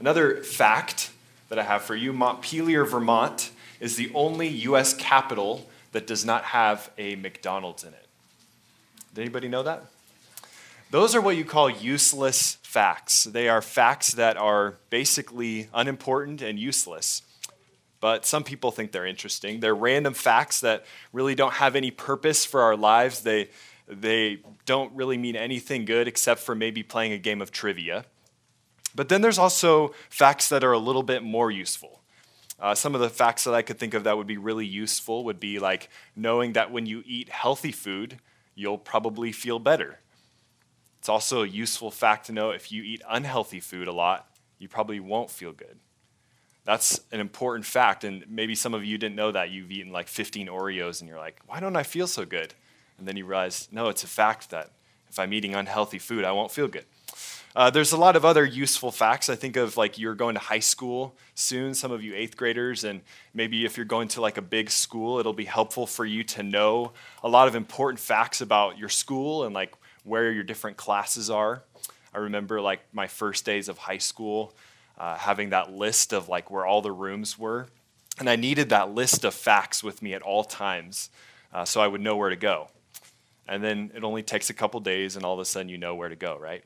Another fact that I have for you Montpelier, Vermont is the only U.S. capital that does not have a McDonald's in it. Did anybody know that? Those are what you call useless facts. They are facts that are basically unimportant and useless. But some people think they're interesting. They're random facts that really don't have any purpose for our lives. They, they don't really mean anything good except for maybe playing a game of trivia. But then there's also facts that are a little bit more useful. Uh, some of the facts that I could think of that would be really useful would be like knowing that when you eat healthy food, you'll probably feel better. It's also a useful fact to know if you eat unhealthy food a lot, you probably won't feel good. That's an important fact, and maybe some of you didn't know that. You've eaten like 15 Oreos, and you're like, why don't I feel so good? And then you realize, no, it's a fact that if I'm eating unhealthy food, I won't feel good. Uh, there's a lot of other useful facts. I think of like you're going to high school soon, some of you eighth graders, and maybe if you're going to like a big school, it'll be helpful for you to know a lot of important facts about your school and like where your different classes are. I remember like my first days of high school uh, having that list of like where all the rooms were, and I needed that list of facts with me at all times uh, so I would know where to go. And then it only takes a couple days, and all of a sudden you know where to go, right?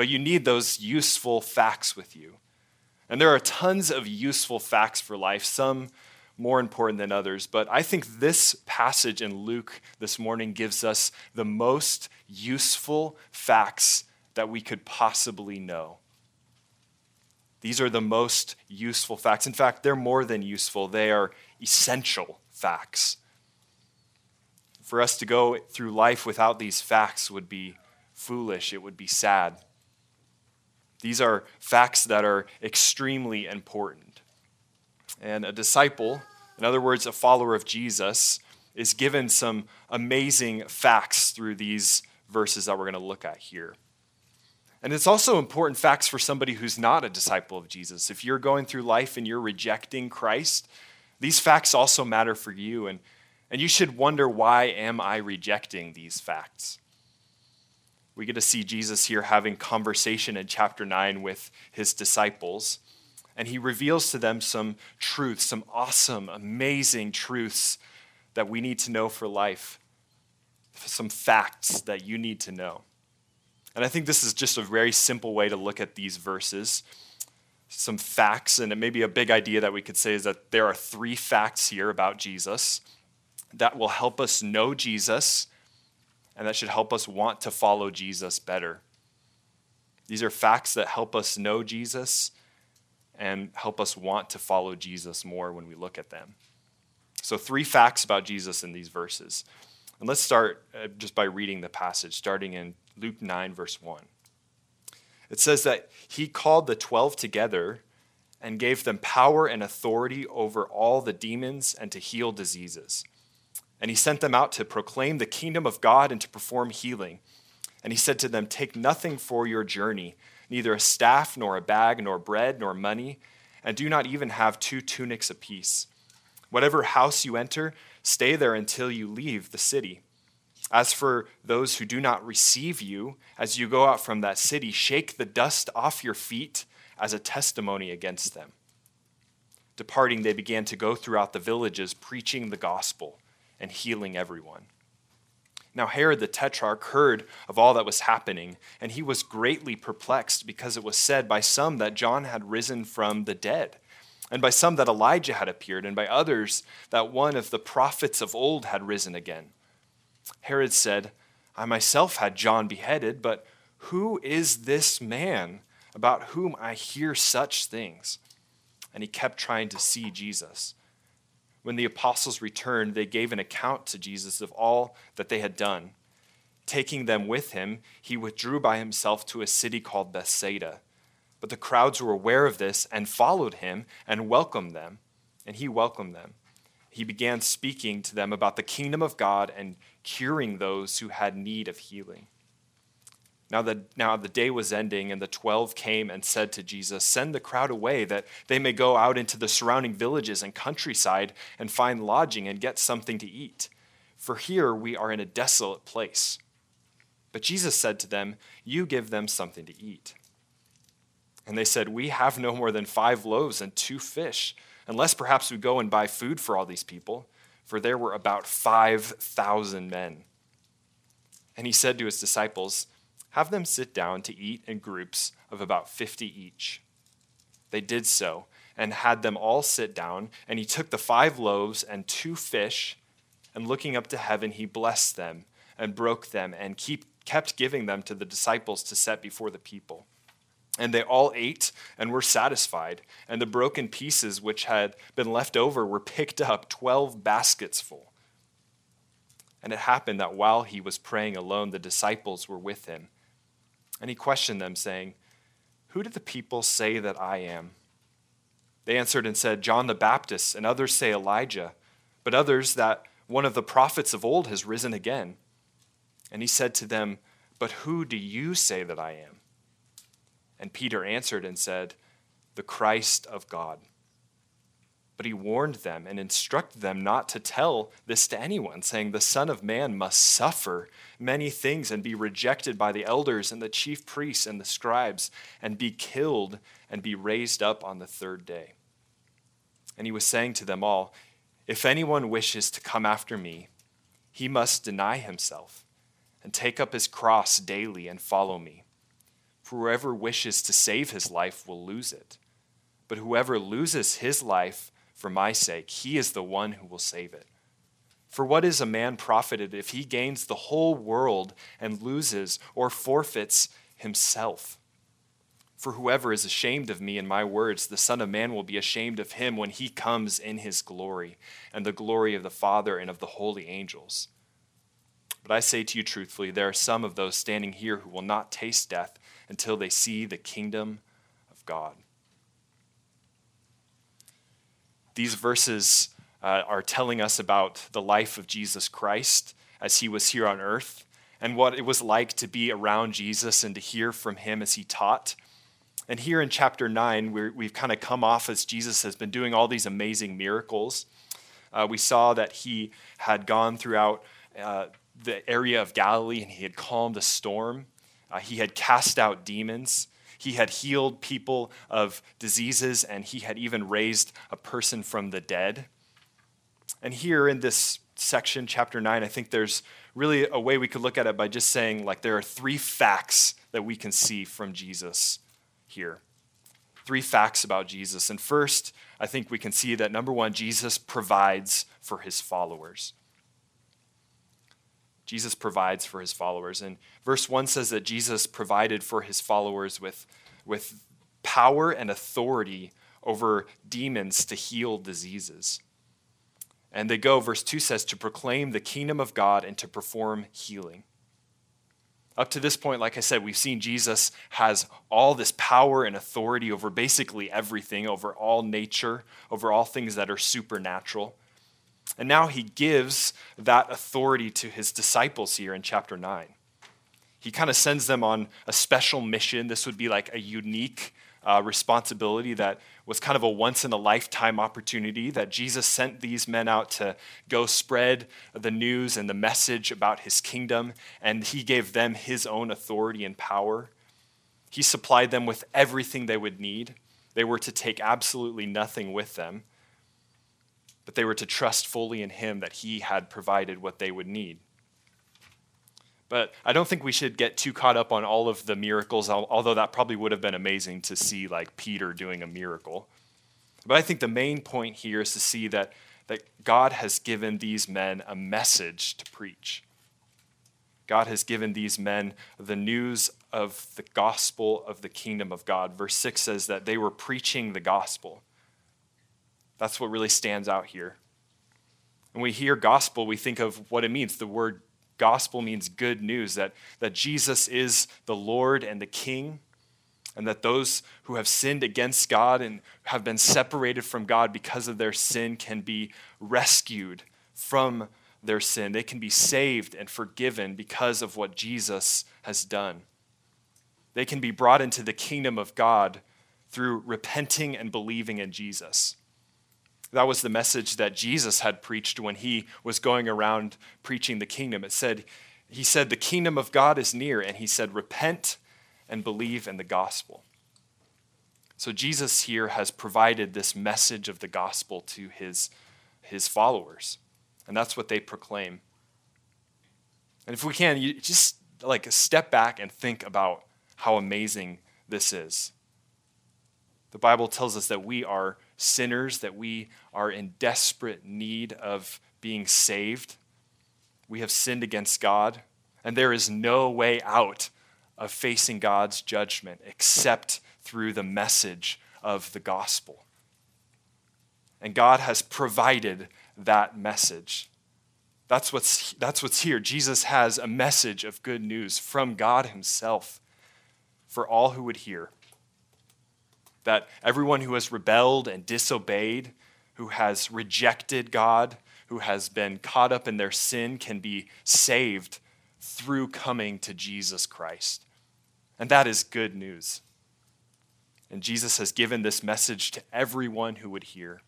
But you need those useful facts with you. And there are tons of useful facts for life, some more important than others. But I think this passage in Luke this morning gives us the most useful facts that we could possibly know. These are the most useful facts. In fact, they're more than useful, they are essential facts. For us to go through life without these facts would be foolish, it would be sad. These are facts that are extremely important. And a disciple, in other words, a follower of Jesus, is given some amazing facts through these verses that we're going to look at here. And it's also important facts for somebody who's not a disciple of Jesus. If you're going through life and you're rejecting Christ, these facts also matter for you. And, and you should wonder why am I rejecting these facts? We get to see Jesus here having conversation in chapter 9 with his disciples. And he reveals to them some truths, some awesome, amazing truths that we need to know for life, some facts that you need to know. And I think this is just a very simple way to look at these verses. Some facts, and maybe a big idea that we could say is that there are three facts here about Jesus that will help us know Jesus and that should help us want to follow Jesus better. These are facts that help us know Jesus and help us want to follow Jesus more when we look at them. So, three facts about Jesus in these verses. And let's start uh, just by reading the passage, starting in Luke 9, verse 1. It says that he called the 12 together and gave them power and authority over all the demons and to heal diseases. And he sent them out to proclaim the kingdom of God and to perform healing. And he said to them, Take nothing for your journey, neither a staff, nor a bag, nor bread, nor money, and do not even have two tunics apiece. Whatever house you enter, stay there until you leave the city. As for those who do not receive you, as you go out from that city, shake the dust off your feet as a testimony against them. Departing, they began to go throughout the villages, preaching the gospel and healing everyone. Now, Herod the Tetrarch heard of all that was happening, and he was greatly perplexed because it was said by some that John had risen from the dead, and by some that Elijah had appeared, and by others that one of the prophets of old had risen again. Herod said, I myself had John beheaded, but who is this man about whom I hear such things? And he kept trying to see Jesus. When the apostles returned, they gave an account to Jesus of all that they had done. Taking them with him, he withdrew by himself to a city called Bethsaida. But the crowds were aware of this and followed him and welcomed them, and he welcomed them. He began speaking to them about the kingdom of God and curing those who had need of healing. Now the, now the day was ending, and the twelve came and said to Jesus, Send the crowd away, that they may go out into the surrounding villages and countryside and find lodging and get something to eat. For here we are in a desolate place. But Jesus said to them, You give them something to eat. And they said, We have no more than five loaves and two fish, unless perhaps we go and buy food for all these people. For there were about 5,000 men. And he said to his disciples, Have them sit down to eat in groups of about 50 each. They did so and had them all sit down. And he took the five loaves and two fish, and looking up to heaven, he blessed them and broke them and keep, kept giving them to the disciples to set before the people. And they all ate and were satisfied. And the broken pieces which had been left over were picked up, 12 baskets full. And it happened that while he was praying alone, the disciples were with him. And he questioned them, saying, Who do the people say that I am? They answered and said, John the Baptist, and others say Elijah, but others that one of the prophets of old has risen again. And he said to them, But who do you say that I am? And Peter answered and said, The Christ of God. But he warned them and instructed them not to tell this to anyone, saying, The Son of Man must suffer many things and be rejected by the elders and the chief priests and the scribes, and be killed and be raised up on the third day. And he was saying to them all, If anyone wishes to come after me, he must deny himself and take up his cross daily and follow me. For whoever wishes to save his life will lose it. But whoever loses his life for my sake, he is the one who will save it. For what is a man profited if he gains the whole world and loses or forfeits himself? For whoever is ashamed of me and my words, the Son of Man will be ashamed of him when he comes in his glory, and the glory of the Father and of the holy angels. But I say to you truthfully, there are some of those standing here who will not taste death until they see the kingdom of God. These verses uh, are telling us about the life of Jesus Christ as he was here on earth and what it was like to be around Jesus and to hear from him as he taught. And here in chapter 9, we have kind of come off as Jesus has been doing all these amazing miracles. Uh, we saw that he had gone throughout uh, the area of Galilee and he had calmed a storm. Uh, he had cast out demons. He had healed people of diseases and he had even raised a person from the dead. And here in this section, chapter 9, I think there's really a way we could look at it by just saying, like, there are three facts that we can see from Jesus here. Three facts about Jesus. And first, I think we can see that number one, Jesus provides for his followers. Jesus provides for his followers. And verse 1 says that Jesus provided for his followers with, with power and authority over demons to heal diseases. And they go, verse 2 says, to proclaim the kingdom of God and to perform healing. Up to this point, like I said, we've seen Jesus has all this power and authority over basically everything, over all nature, over all things that are supernatural. And now he gives that authority to his disciples here in chapter 9. He kind of sends them on a special mission. This would be like a unique uh, responsibility that was kind of a once in a lifetime opportunity that Jesus sent these men out to go spread the news and the message about his kingdom, and he gave them his own authority and power. He supplied them with everything they would need. They were to take absolutely nothing with them, but they were to trust fully in him that he had provided what they would need. But I don't think we should get too caught up on all of the miracles, although that probably would have been amazing to see like Peter doing a miracle. But I think the main point here is to see that, that God has given these men a message to preach. God has given these men the news of the gospel of the kingdom of God. Verse 6 says that they were preaching the gospel. That's what really stands out here. When we hear gospel, we think of what it means. The word gospel means good news that, that Jesus is the Lord and the King, and that those who have sinned against God and have been separated from God because of their sin can be rescued from their sin. They can be saved and forgiven because of what Jesus has done. They can be brought into the kingdom of God through repenting and believing in Jesus. That was the message that Jesus had preached when he was going around preaching the kingdom. It said, He said, The kingdom of God is near, and he said, Repent and believe in the gospel. So Jesus here has provided this message of the gospel to his, his followers. And that's what they proclaim. And if we can, you just like step back and think about how amazing this is. The Bible tells us that we are sinners, that we are in desperate need of being saved. We have sinned against God, and there is no way out of facing God's judgment except through the message of the gospel. And God has provided that message. That's what's, that's what's here. Jesus has a message of good news from God Himself for all who would hear. That everyone who has rebelled and disobeyed, who has rejected God, who has been caught up in their sin, can be saved through coming to Jesus Christ. And that is good news. And Jesus has given this message to everyone who would hear.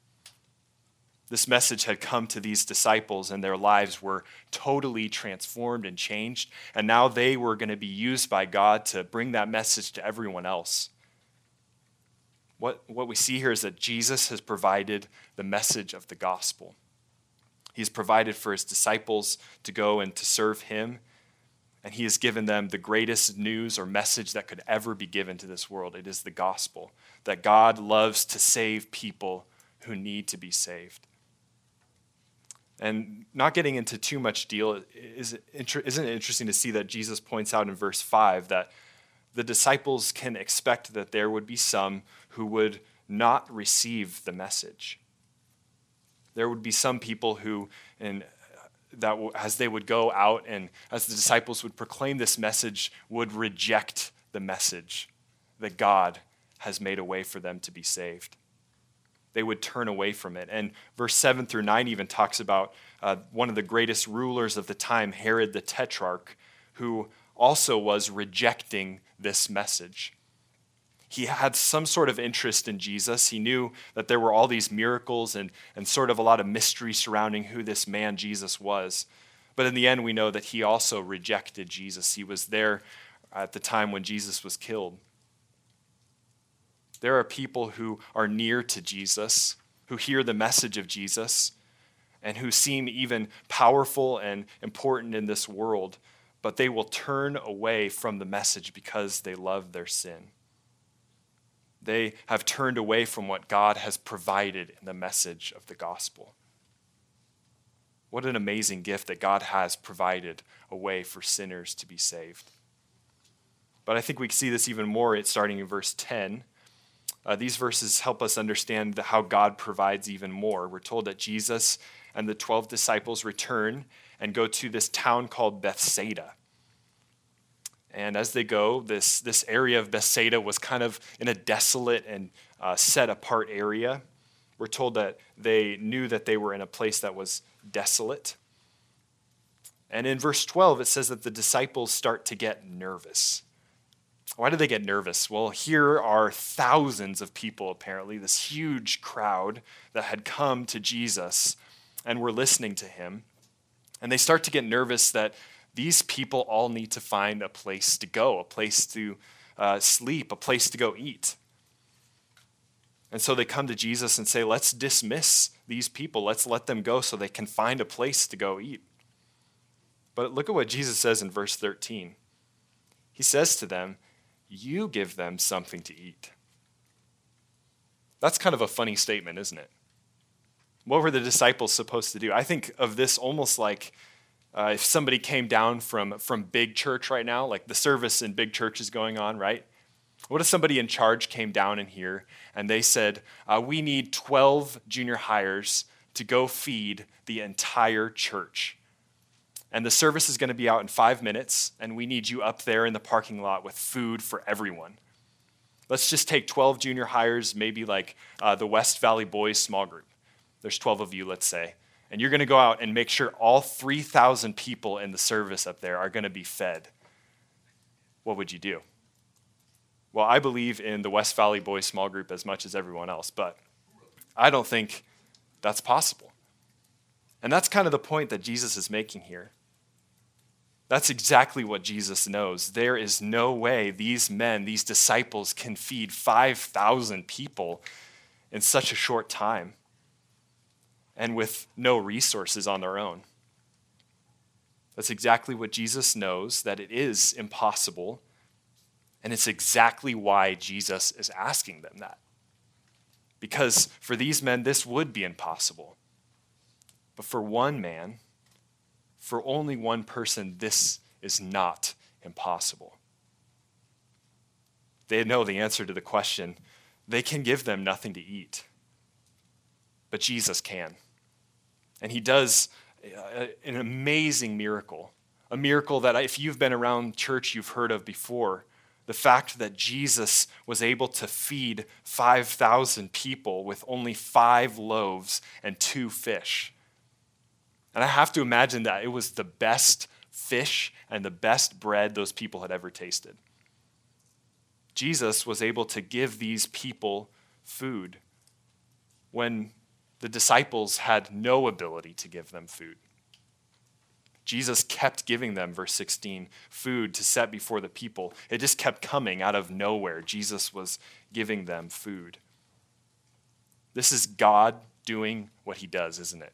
This message had come to these disciples, and their lives were totally transformed and changed. And now they were going to be used by God to bring that message to everyone else. What, what we see here is that Jesus has provided the message of the gospel. He's provided for his disciples to go and to serve him and he has given them the greatest news or message that could ever be given to this world. It is the gospel that God loves to save people who need to be saved. And not getting into too much deal, is, isn't it interesting to see that Jesus points out in verse 5 that the disciples can expect that there would be some who would not receive the message? There would be some people who, in that as they would go out and as the disciples would proclaim this message, would reject the message that God has made a way for them to be saved. They would turn away from it. And verse 7 through 9 even talks about uh, one of the greatest rulers of the time, Herod the Tetrarch, who also was rejecting this message he had some sort of interest in Jesus. He knew that there were all these miracles and, and sort of a lot of mystery surrounding who this man Jesus was. But in the end, we know that he also rejected Jesus. He was there at the time when Jesus was killed. There are people who are near to Jesus, who hear the message of Jesus, and who seem even powerful and important in this world, but they will turn away from the message because they love their sin. They have turned away from what God has provided in the message of the gospel. What an amazing gift that God has provided a way for sinners to be saved. But I think we see this even more starting in verse 10. Uh, these verses help us understand how God provides even more. We're told that Jesus and the 12 disciples return and go to this town called Bethsaida. And as they go, this, this area of Bethsaida was kind of in a desolate and uh, set apart area. We're told that they knew that they were in a place that was desolate. And in verse 12, it says that the disciples start to get nervous. Why do they get nervous? Well, here are thousands of people, apparently, this huge crowd that had come to Jesus and were listening to him. And they start to get nervous that these people all need to find a place to go, a place to uh, sleep, a place to go eat. And so they come to Jesus and say, Let's dismiss these people. Let's let them go so they can find a place to go eat. But look at what Jesus says in verse 13. He says to them, You give them something to eat. That's kind of a funny statement, isn't it? What were the disciples supposed to do? I think of this almost like uh, if somebody came down from, from big church right now, like the service in big church is going on, right? What if somebody in charge came down in here and they said, uh, We need 12 junior highers to go feed the entire church? And the service is going to be out in five minutes, and we need you up there in the parking lot with food for everyone. Let's just take 12 junior highers, maybe like uh, the West Valley Boys small group. There's 12 of you, let's say and you're going to go out and make sure all 3,000 people in the service up there are going to be fed, what would you do? Well, I believe in the West Valley Boys small group as much as everyone else, but I don't think that's possible. And that's kind of the point that Jesus is making here. That's exactly what Jesus knows. There is no way these men, these disciples, can feed 5,000 people in such a short time and with no resources on their own. That's exactly what Jesus knows, that it is impossible. And it's exactly why Jesus is asking them that. Because for these men, this would be impossible. But for one man, for only one person, this is not impossible. They know the answer to the question. They can give them nothing to eat, but Jesus can. And he does uh, an amazing miracle, a miracle that if you've been around church, you've heard of before. The fact that Jesus was able to feed 5,000 people with only five loaves and two fish. And I have to imagine that it was the best fish and the best bread those people had ever tasted. Jesus was able to give these people food when the disciples had no ability to give them food. Jesus kept giving them, verse 16, food to set before the people. It just kept coming out of nowhere. Jesus was giving them food. This is God doing what he does, isn't it?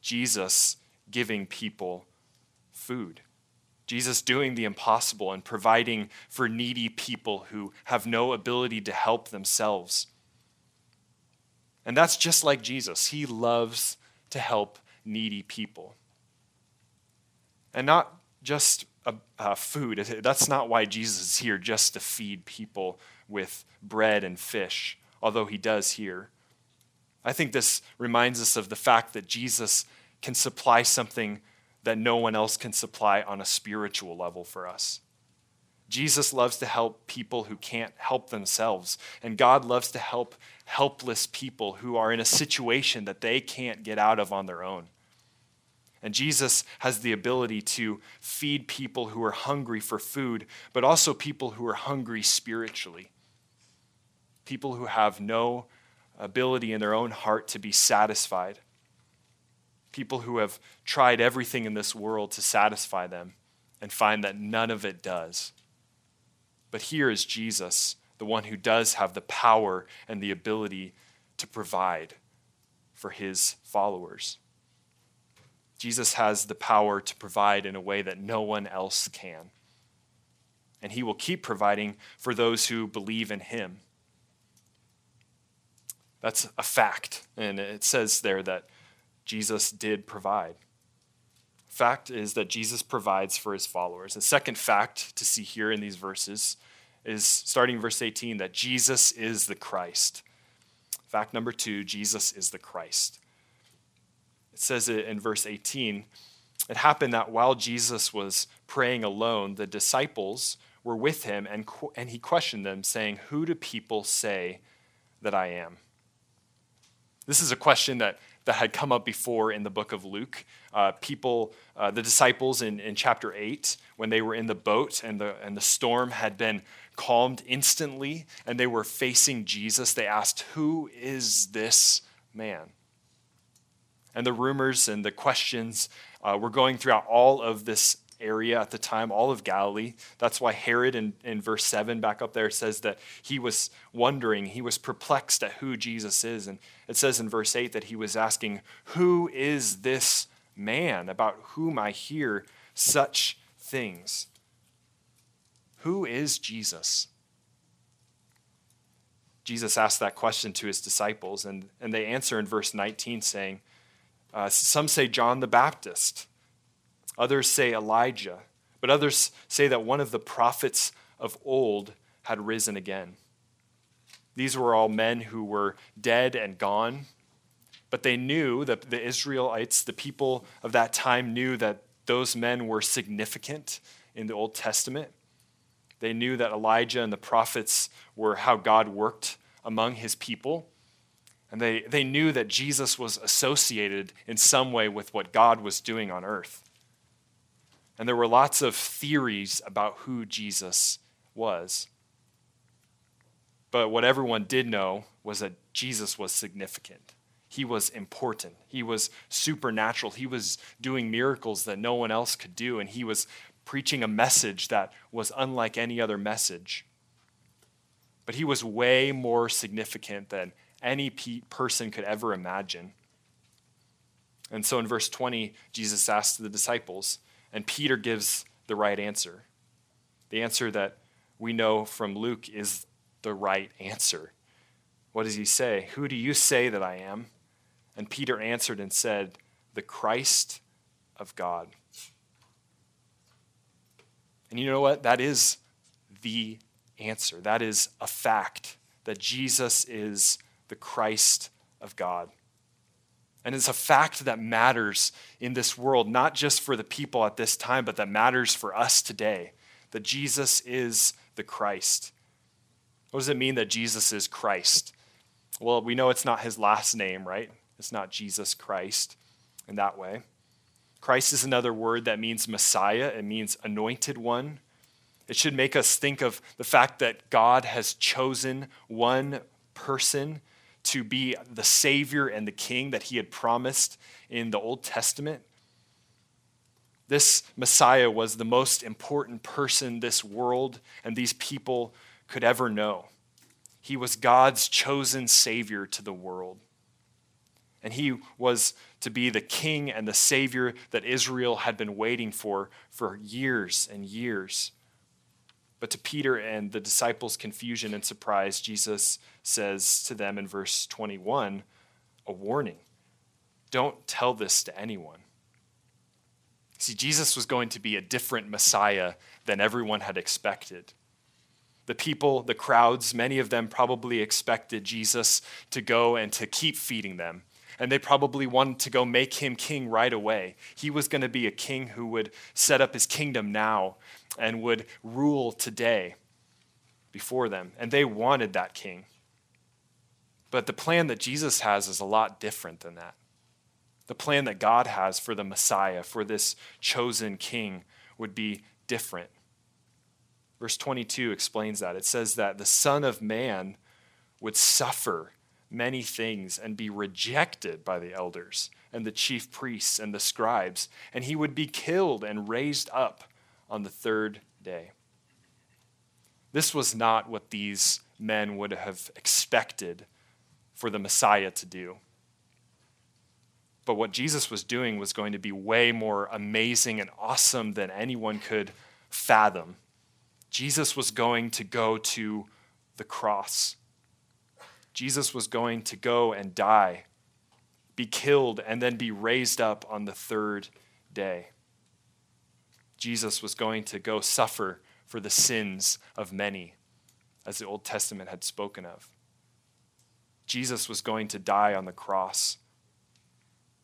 Jesus giving people food. Jesus doing the impossible and providing for needy people who have no ability to help themselves. And that's just like Jesus. He loves to help needy people. And not just food. That's not why Jesus is here, just to feed people with bread and fish, although he does here. I think this reminds us of the fact that Jesus can supply something that no one else can supply on a spiritual level for us. Jesus loves to help people who can't help themselves, and God loves to help helpless people who are in a situation that they can't get out of on their own. And Jesus has the ability to feed people who are hungry for food, but also people who are hungry spiritually. People who have no ability in their own heart to be satisfied. People who have tried everything in this world to satisfy them and find that none of it does. But here is Jesus, the one who does have the power and the ability to provide for his followers. Jesus has the power to provide in a way that no one else can. And he will keep providing for those who believe in him. That's a fact. And it says there that Jesus did provide. Fact is that Jesus provides for his followers. The second fact to see here in these verses is starting verse 18 that Jesus is the Christ. Fact number two Jesus is the Christ. It says it in verse 18. It happened that while Jesus was praying alone, the disciples were with him, and, and he questioned them, saying, Who do people say that I am? This is a question that, that had come up before in the book of Luke. Uh, people, uh, the disciples in, in chapter 8, when they were in the boat and the, and the storm had been calmed instantly and they were facing Jesus, they asked, Who is this man? And the rumors and the questions uh, were going throughout all of this area at the time, all of Galilee. That's why Herod in, in verse 7 back up there says that he was wondering, he was perplexed at who Jesus is. And it says in verse 8 that he was asking, Who is this man about whom I hear such things? Who is Jesus? Jesus asked that question to his disciples, and, and they answer in verse 19, saying, uh, Some say John the Baptist, others say Elijah, but others say that one of the prophets of old had risen again. These were all men who were dead and gone, but they knew that the Israelites, the people of that time, knew that those men were significant in the Old Testament. They knew that Elijah and the prophets were how God worked among his people. And they, they knew that Jesus was associated in some way with what God was doing on earth. And there were lots of theories about who Jesus was. But what everyone did know was that Jesus was significant. He was important. He was supernatural. He was doing miracles that no one else could do, and he was preaching a message that was unlike any other message. But he was way more significant than any pe- person could ever imagine. And so in verse 20, Jesus asks the disciples, and Peter gives the right answer. The answer that we know from Luke is the right answer. What does he say? Who do you say that I am? And Peter answered and said, The Christ of God. And you know what? That is the answer. That is a fact that Jesus is the Christ of God. And it's a fact that matters in this world, not just for the people at this time, but that matters for us today that Jesus is the Christ. What does it mean that Jesus is Christ? Well, we know it's not his last name, right? It's not Jesus Christ in that way. Christ is another word that means Messiah, it means anointed one. It should make us think of the fact that God has chosen one person to be the Savior and the King that he had promised in the Old Testament. This Messiah was the most important person this world and these people could ever know. He was God's chosen Savior to the world. And he was to be the king and the savior that Israel had been waiting for for years and years. But to Peter and the disciples' confusion and surprise, Jesus says to them in verse 21 a warning don't tell this to anyone. See, Jesus was going to be a different Messiah than everyone had expected. The people, the crowds, many of them probably expected Jesus to go and to keep feeding them. And they probably wanted to go make him king right away. He was going to be a king who would set up his kingdom now and would rule today before them. And they wanted that king. But the plan that Jesus has is a lot different than that. The plan that God has for the Messiah, for this chosen king, would be different. Verse 22 explains that. It says that the Son of Man would suffer many things and be rejected by the elders and the chief priests and the scribes, and he would be killed and raised up on the third day. This was not what these men would have expected for the Messiah to do. But what Jesus was doing was going to be way more amazing and awesome than anyone could fathom. Jesus was going to go to the cross. Jesus was going to go and die, be killed, and then be raised up on the third day. Jesus was going to go suffer for the sins of many, as the Old Testament had spoken of. Jesus was going to die on the cross,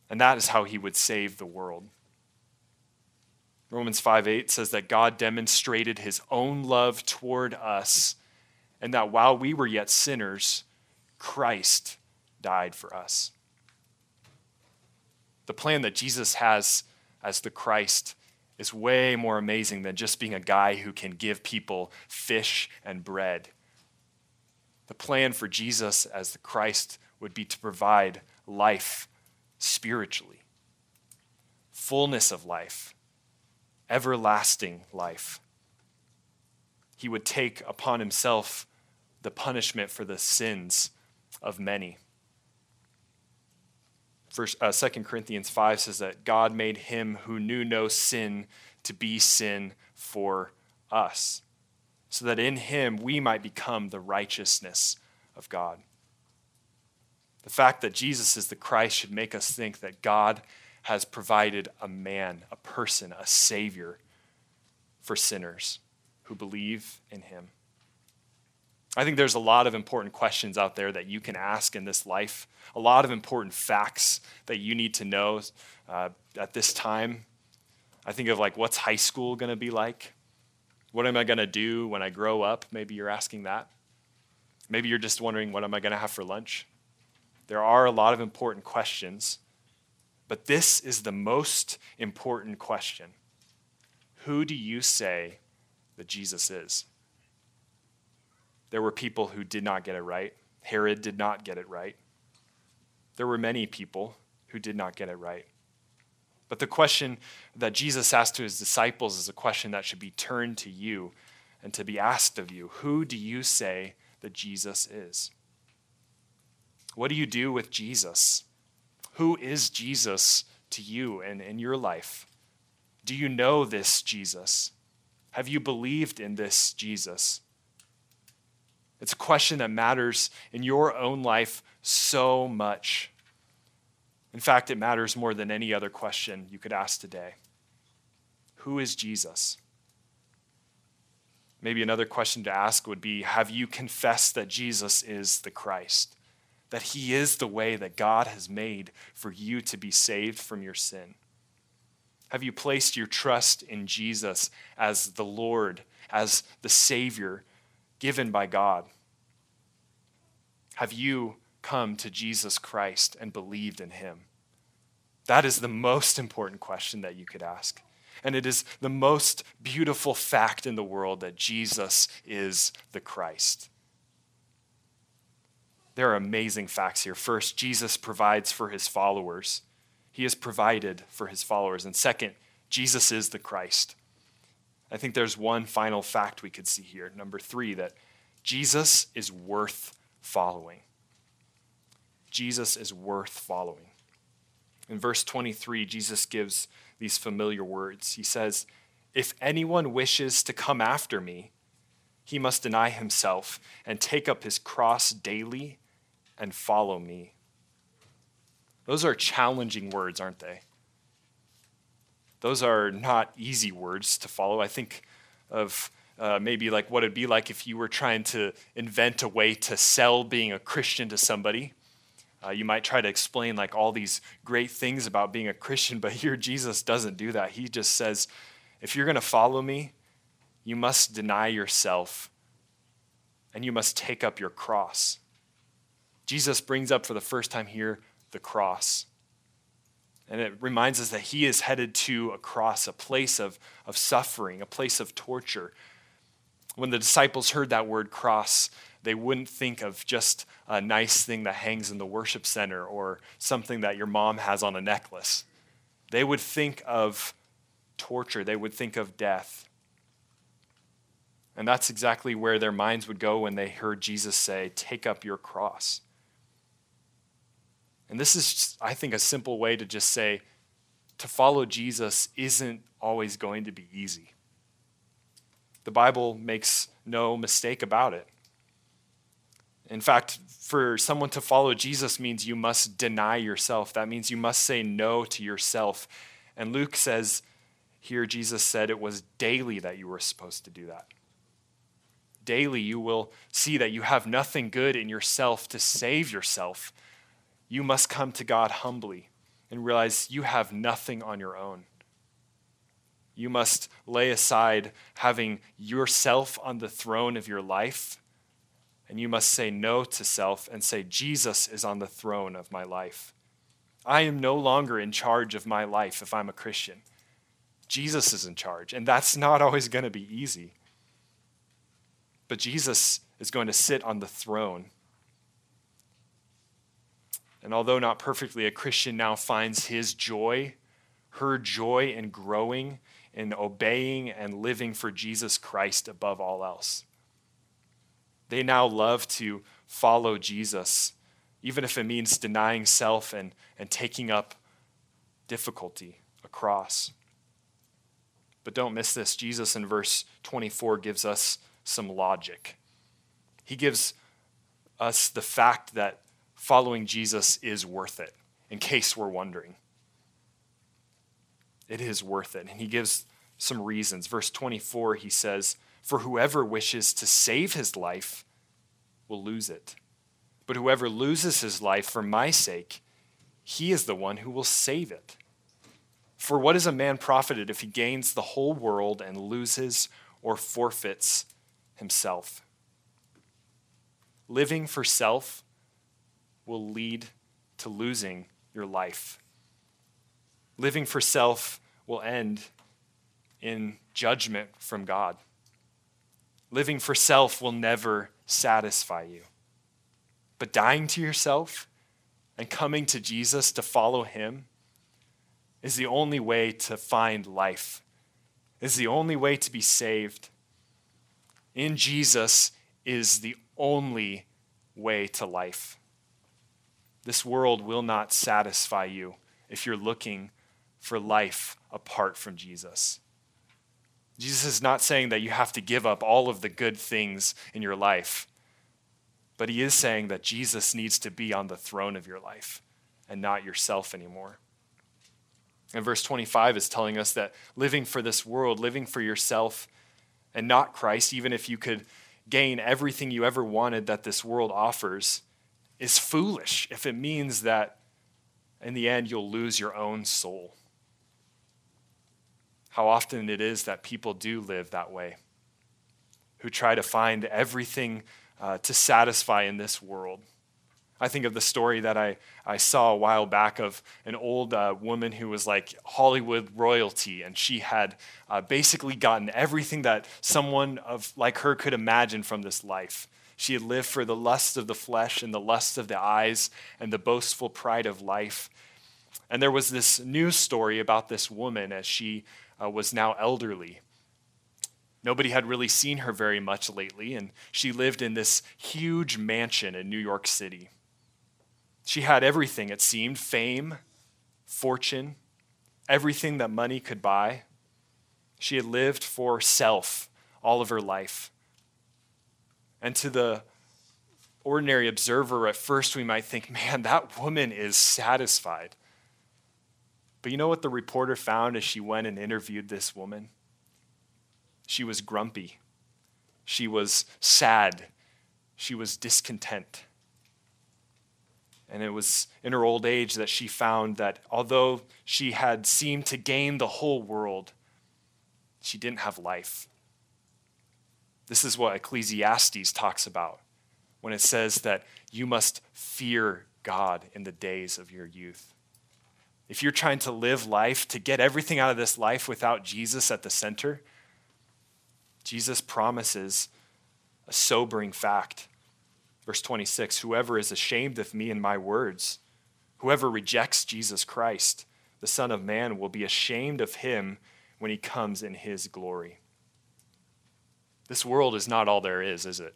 and that is how he would save the world. Romans 5 8 says that God demonstrated his own love toward us, and that while we were yet sinners, Christ died for us. The plan that Jesus has as the Christ is way more amazing than just being a guy who can give people fish and bread. The plan for Jesus as the Christ would be to provide life spiritually, fullness of life, everlasting life. He would take upon himself the punishment for the sins of many. First, uh, 2 Corinthians 5 says that God made him who knew no sin to be sin for us, so that in him we might become the righteousness of God. The fact that Jesus is the Christ should make us think that God has provided a man, a person, a Savior for sinners who believe in him. I think there's a lot of important questions out there that you can ask in this life, a lot of important facts that you need to know uh, at this time. I think of like, what's high school going to be like? What am I going to do when I grow up? Maybe you're asking that. Maybe you're just wondering, what am I going to have for lunch? There are a lot of important questions, but this is the most important question Who do you say that Jesus is? There were people who did not get it right. Herod did not get it right. There were many people who did not get it right. But the question that Jesus asked to his disciples is a question that should be turned to you and to be asked of you Who do you say that Jesus is? What do you do with Jesus? Who is Jesus to you and in your life? Do you know this Jesus? Have you believed in this Jesus? It's a question that matters in your own life so much. In fact, it matters more than any other question you could ask today. Who is Jesus? Maybe another question to ask would be Have you confessed that Jesus is the Christ? That he is the way that God has made for you to be saved from your sin? Have you placed your trust in Jesus as the Lord, as the Savior given by God? Have you come to Jesus Christ and believed in him? That is the most important question that you could ask. And it is the most beautiful fact in the world that Jesus is the Christ. There are amazing facts here. First, Jesus provides for his followers. He has provided for his followers. And second, Jesus is the Christ. I think there's one final fact we could see here. Number three, that Jesus is worth following. Jesus is worth following. In verse 23, Jesus gives these familiar words. He says, If anyone wishes to come after me, he must deny himself and take up his cross daily and follow me. Those are challenging words, aren't they? Those are not easy words to follow. I think of uh, maybe like what it'd be like if you were trying to invent a way to sell being a Christian to somebody. Uh, you might try to explain like all these great things about being a Christian, but here Jesus doesn't do that. He just says, if you're going to follow me, you must deny yourself and you must take up your cross. Jesus brings up for the first time here the cross. And it reminds us that he is headed to a cross, a place of, of suffering, a place of torture. When the disciples heard that word cross, they wouldn't think of just a nice thing that hangs in the worship center or something that your mom has on a necklace. They would think of torture, they would think of death. And that's exactly where their minds would go when they heard Jesus say, Take up your cross. And this is, just, I think, a simple way to just say, to follow Jesus isn't always going to be easy. The Bible makes no mistake about it. In fact, for someone to follow Jesus means you must deny yourself. That means you must say no to yourself. And Luke says here, Jesus said it was daily that you were supposed to do that. Daily, you will see that you have nothing good in yourself to save yourself. You must come to God humbly and realize you have nothing on your own. You must lay aside having yourself on the throne of your life and you must say no to self and say, Jesus is on the throne of my life. I am no longer in charge of my life if I'm a Christian. Jesus is in charge, and that's not always going to be easy. But Jesus is going to sit on the throne. And although not perfectly, a Christian now finds his joy, her joy in growing, in obeying and living for Jesus Christ above all else. They now love to follow Jesus, even if it means denying self and, and taking up difficulty, a cross. But don't miss this. Jesus in verse 24 gives us some logic. He gives us the fact that following Jesus is worth it, in case we're wondering. It is worth it. And he gives some reasons. Verse 24, he says, for whoever wishes to save his life will lose it. But whoever loses his life for my sake, he is the one who will save it. For what is a man profited if he gains the whole world and loses or forfeits himself? Living for self will lead to losing your life. Living for self will end in judgment from God. Living for self will never satisfy you. But dying to yourself and coming to Jesus to follow him is the only way to find life, is the only way to be saved. In Jesus is the only way to life. This world will not satisfy you if you're looking for life apart from Jesus. Jesus is not saying that you have to give up all of the good things in your life, but he is saying that Jesus needs to be on the throne of your life and not yourself anymore. And verse 25 is telling us that living for this world, living for yourself and not Christ, even if you could gain everything you ever wanted that this world offers, is foolish if it means that in the end you'll lose your own soul. How often it is that people do live that way, who try to find everything uh, to satisfy in this world I think of the story that I, I saw a while back of an old uh, woman who was like Hollywood royalty, and she had uh, basically gotten everything that someone of like her could imagine from this life. She had lived for the lust of the flesh and the lust of the eyes and the boastful pride of life. And there was this news story about this woman as she uh, was now elderly. Nobody had really seen her very much lately, and she lived in this huge mansion in New York City. She had everything, it seemed fame, fortune, everything that money could buy. She had lived for self all of her life. And to the ordinary observer, at first we might think, man, that woman is satisfied. But you know what the reporter found as she went and interviewed this woman? She was grumpy. She was sad. She was discontent. And it was in her old age that she found that although she had seemed to gain the whole world, she didn't have life. This is what Ecclesiastes talks about when it says that you must fear God in the days of your youth. If you're trying to live life, to get everything out of this life without Jesus at the center, Jesus promises a sobering fact Verse 26 Whoever is ashamed of me and my words, whoever rejects Jesus Christ, the Son of Man, will be ashamed of him when he comes in his glory. This world is not all there is, is it?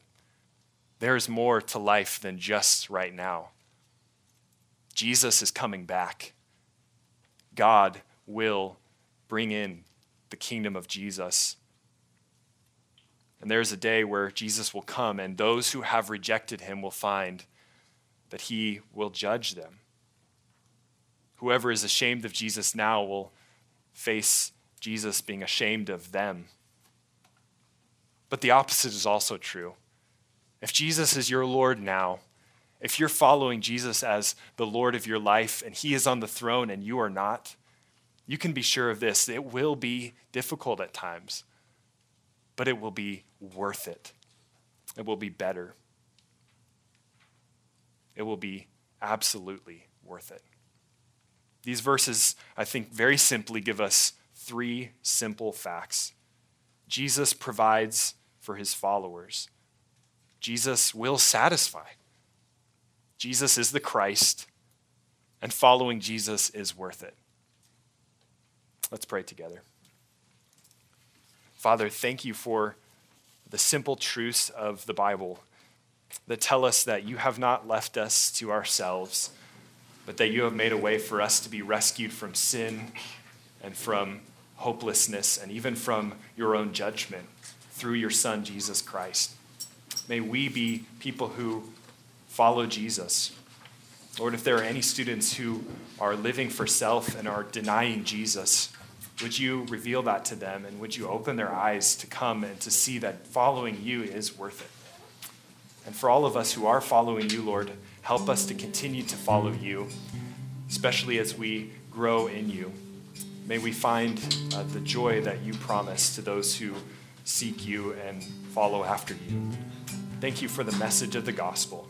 There is more to life than just right now. Jesus is coming back. God will bring in the kingdom of Jesus and there's a day where Jesus will come, and those who have rejected him will find that he will judge them. Whoever is ashamed of Jesus now will face Jesus being ashamed of them. But the opposite is also true. If Jesus is your Lord now, if you're following Jesus as the Lord of your life and he is on the throne and you are not, you can be sure of this. It will be difficult at times but it will be worth it. It will be better. It will be absolutely worth it. These verses, I think, very simply give us three simple facts Jesus provides for his followers, Jesus will satisfy. Jesus is the Christ, and following Jesus is worth it. Let's pray together. Father, thank you for the simple truths of the Bible that tell us that you have not left us to ourselves, but that you have made a way for us to be rescued from sin and from hopelessness and even from your own judgment through your Son, Jesus Christ. May we be people who follow Jesus. Lord, if there are any students who are living for self and are denying Jesus, would you reveal that to them and would you open their eyes to come and to see that following you is worth it? And for all of us who are following you, Lord, help us to continue to follow you, especially as we grow in you. May we find uh, the joy that you promise to those who seek you and follow after you. Thank you for the message of the gospel.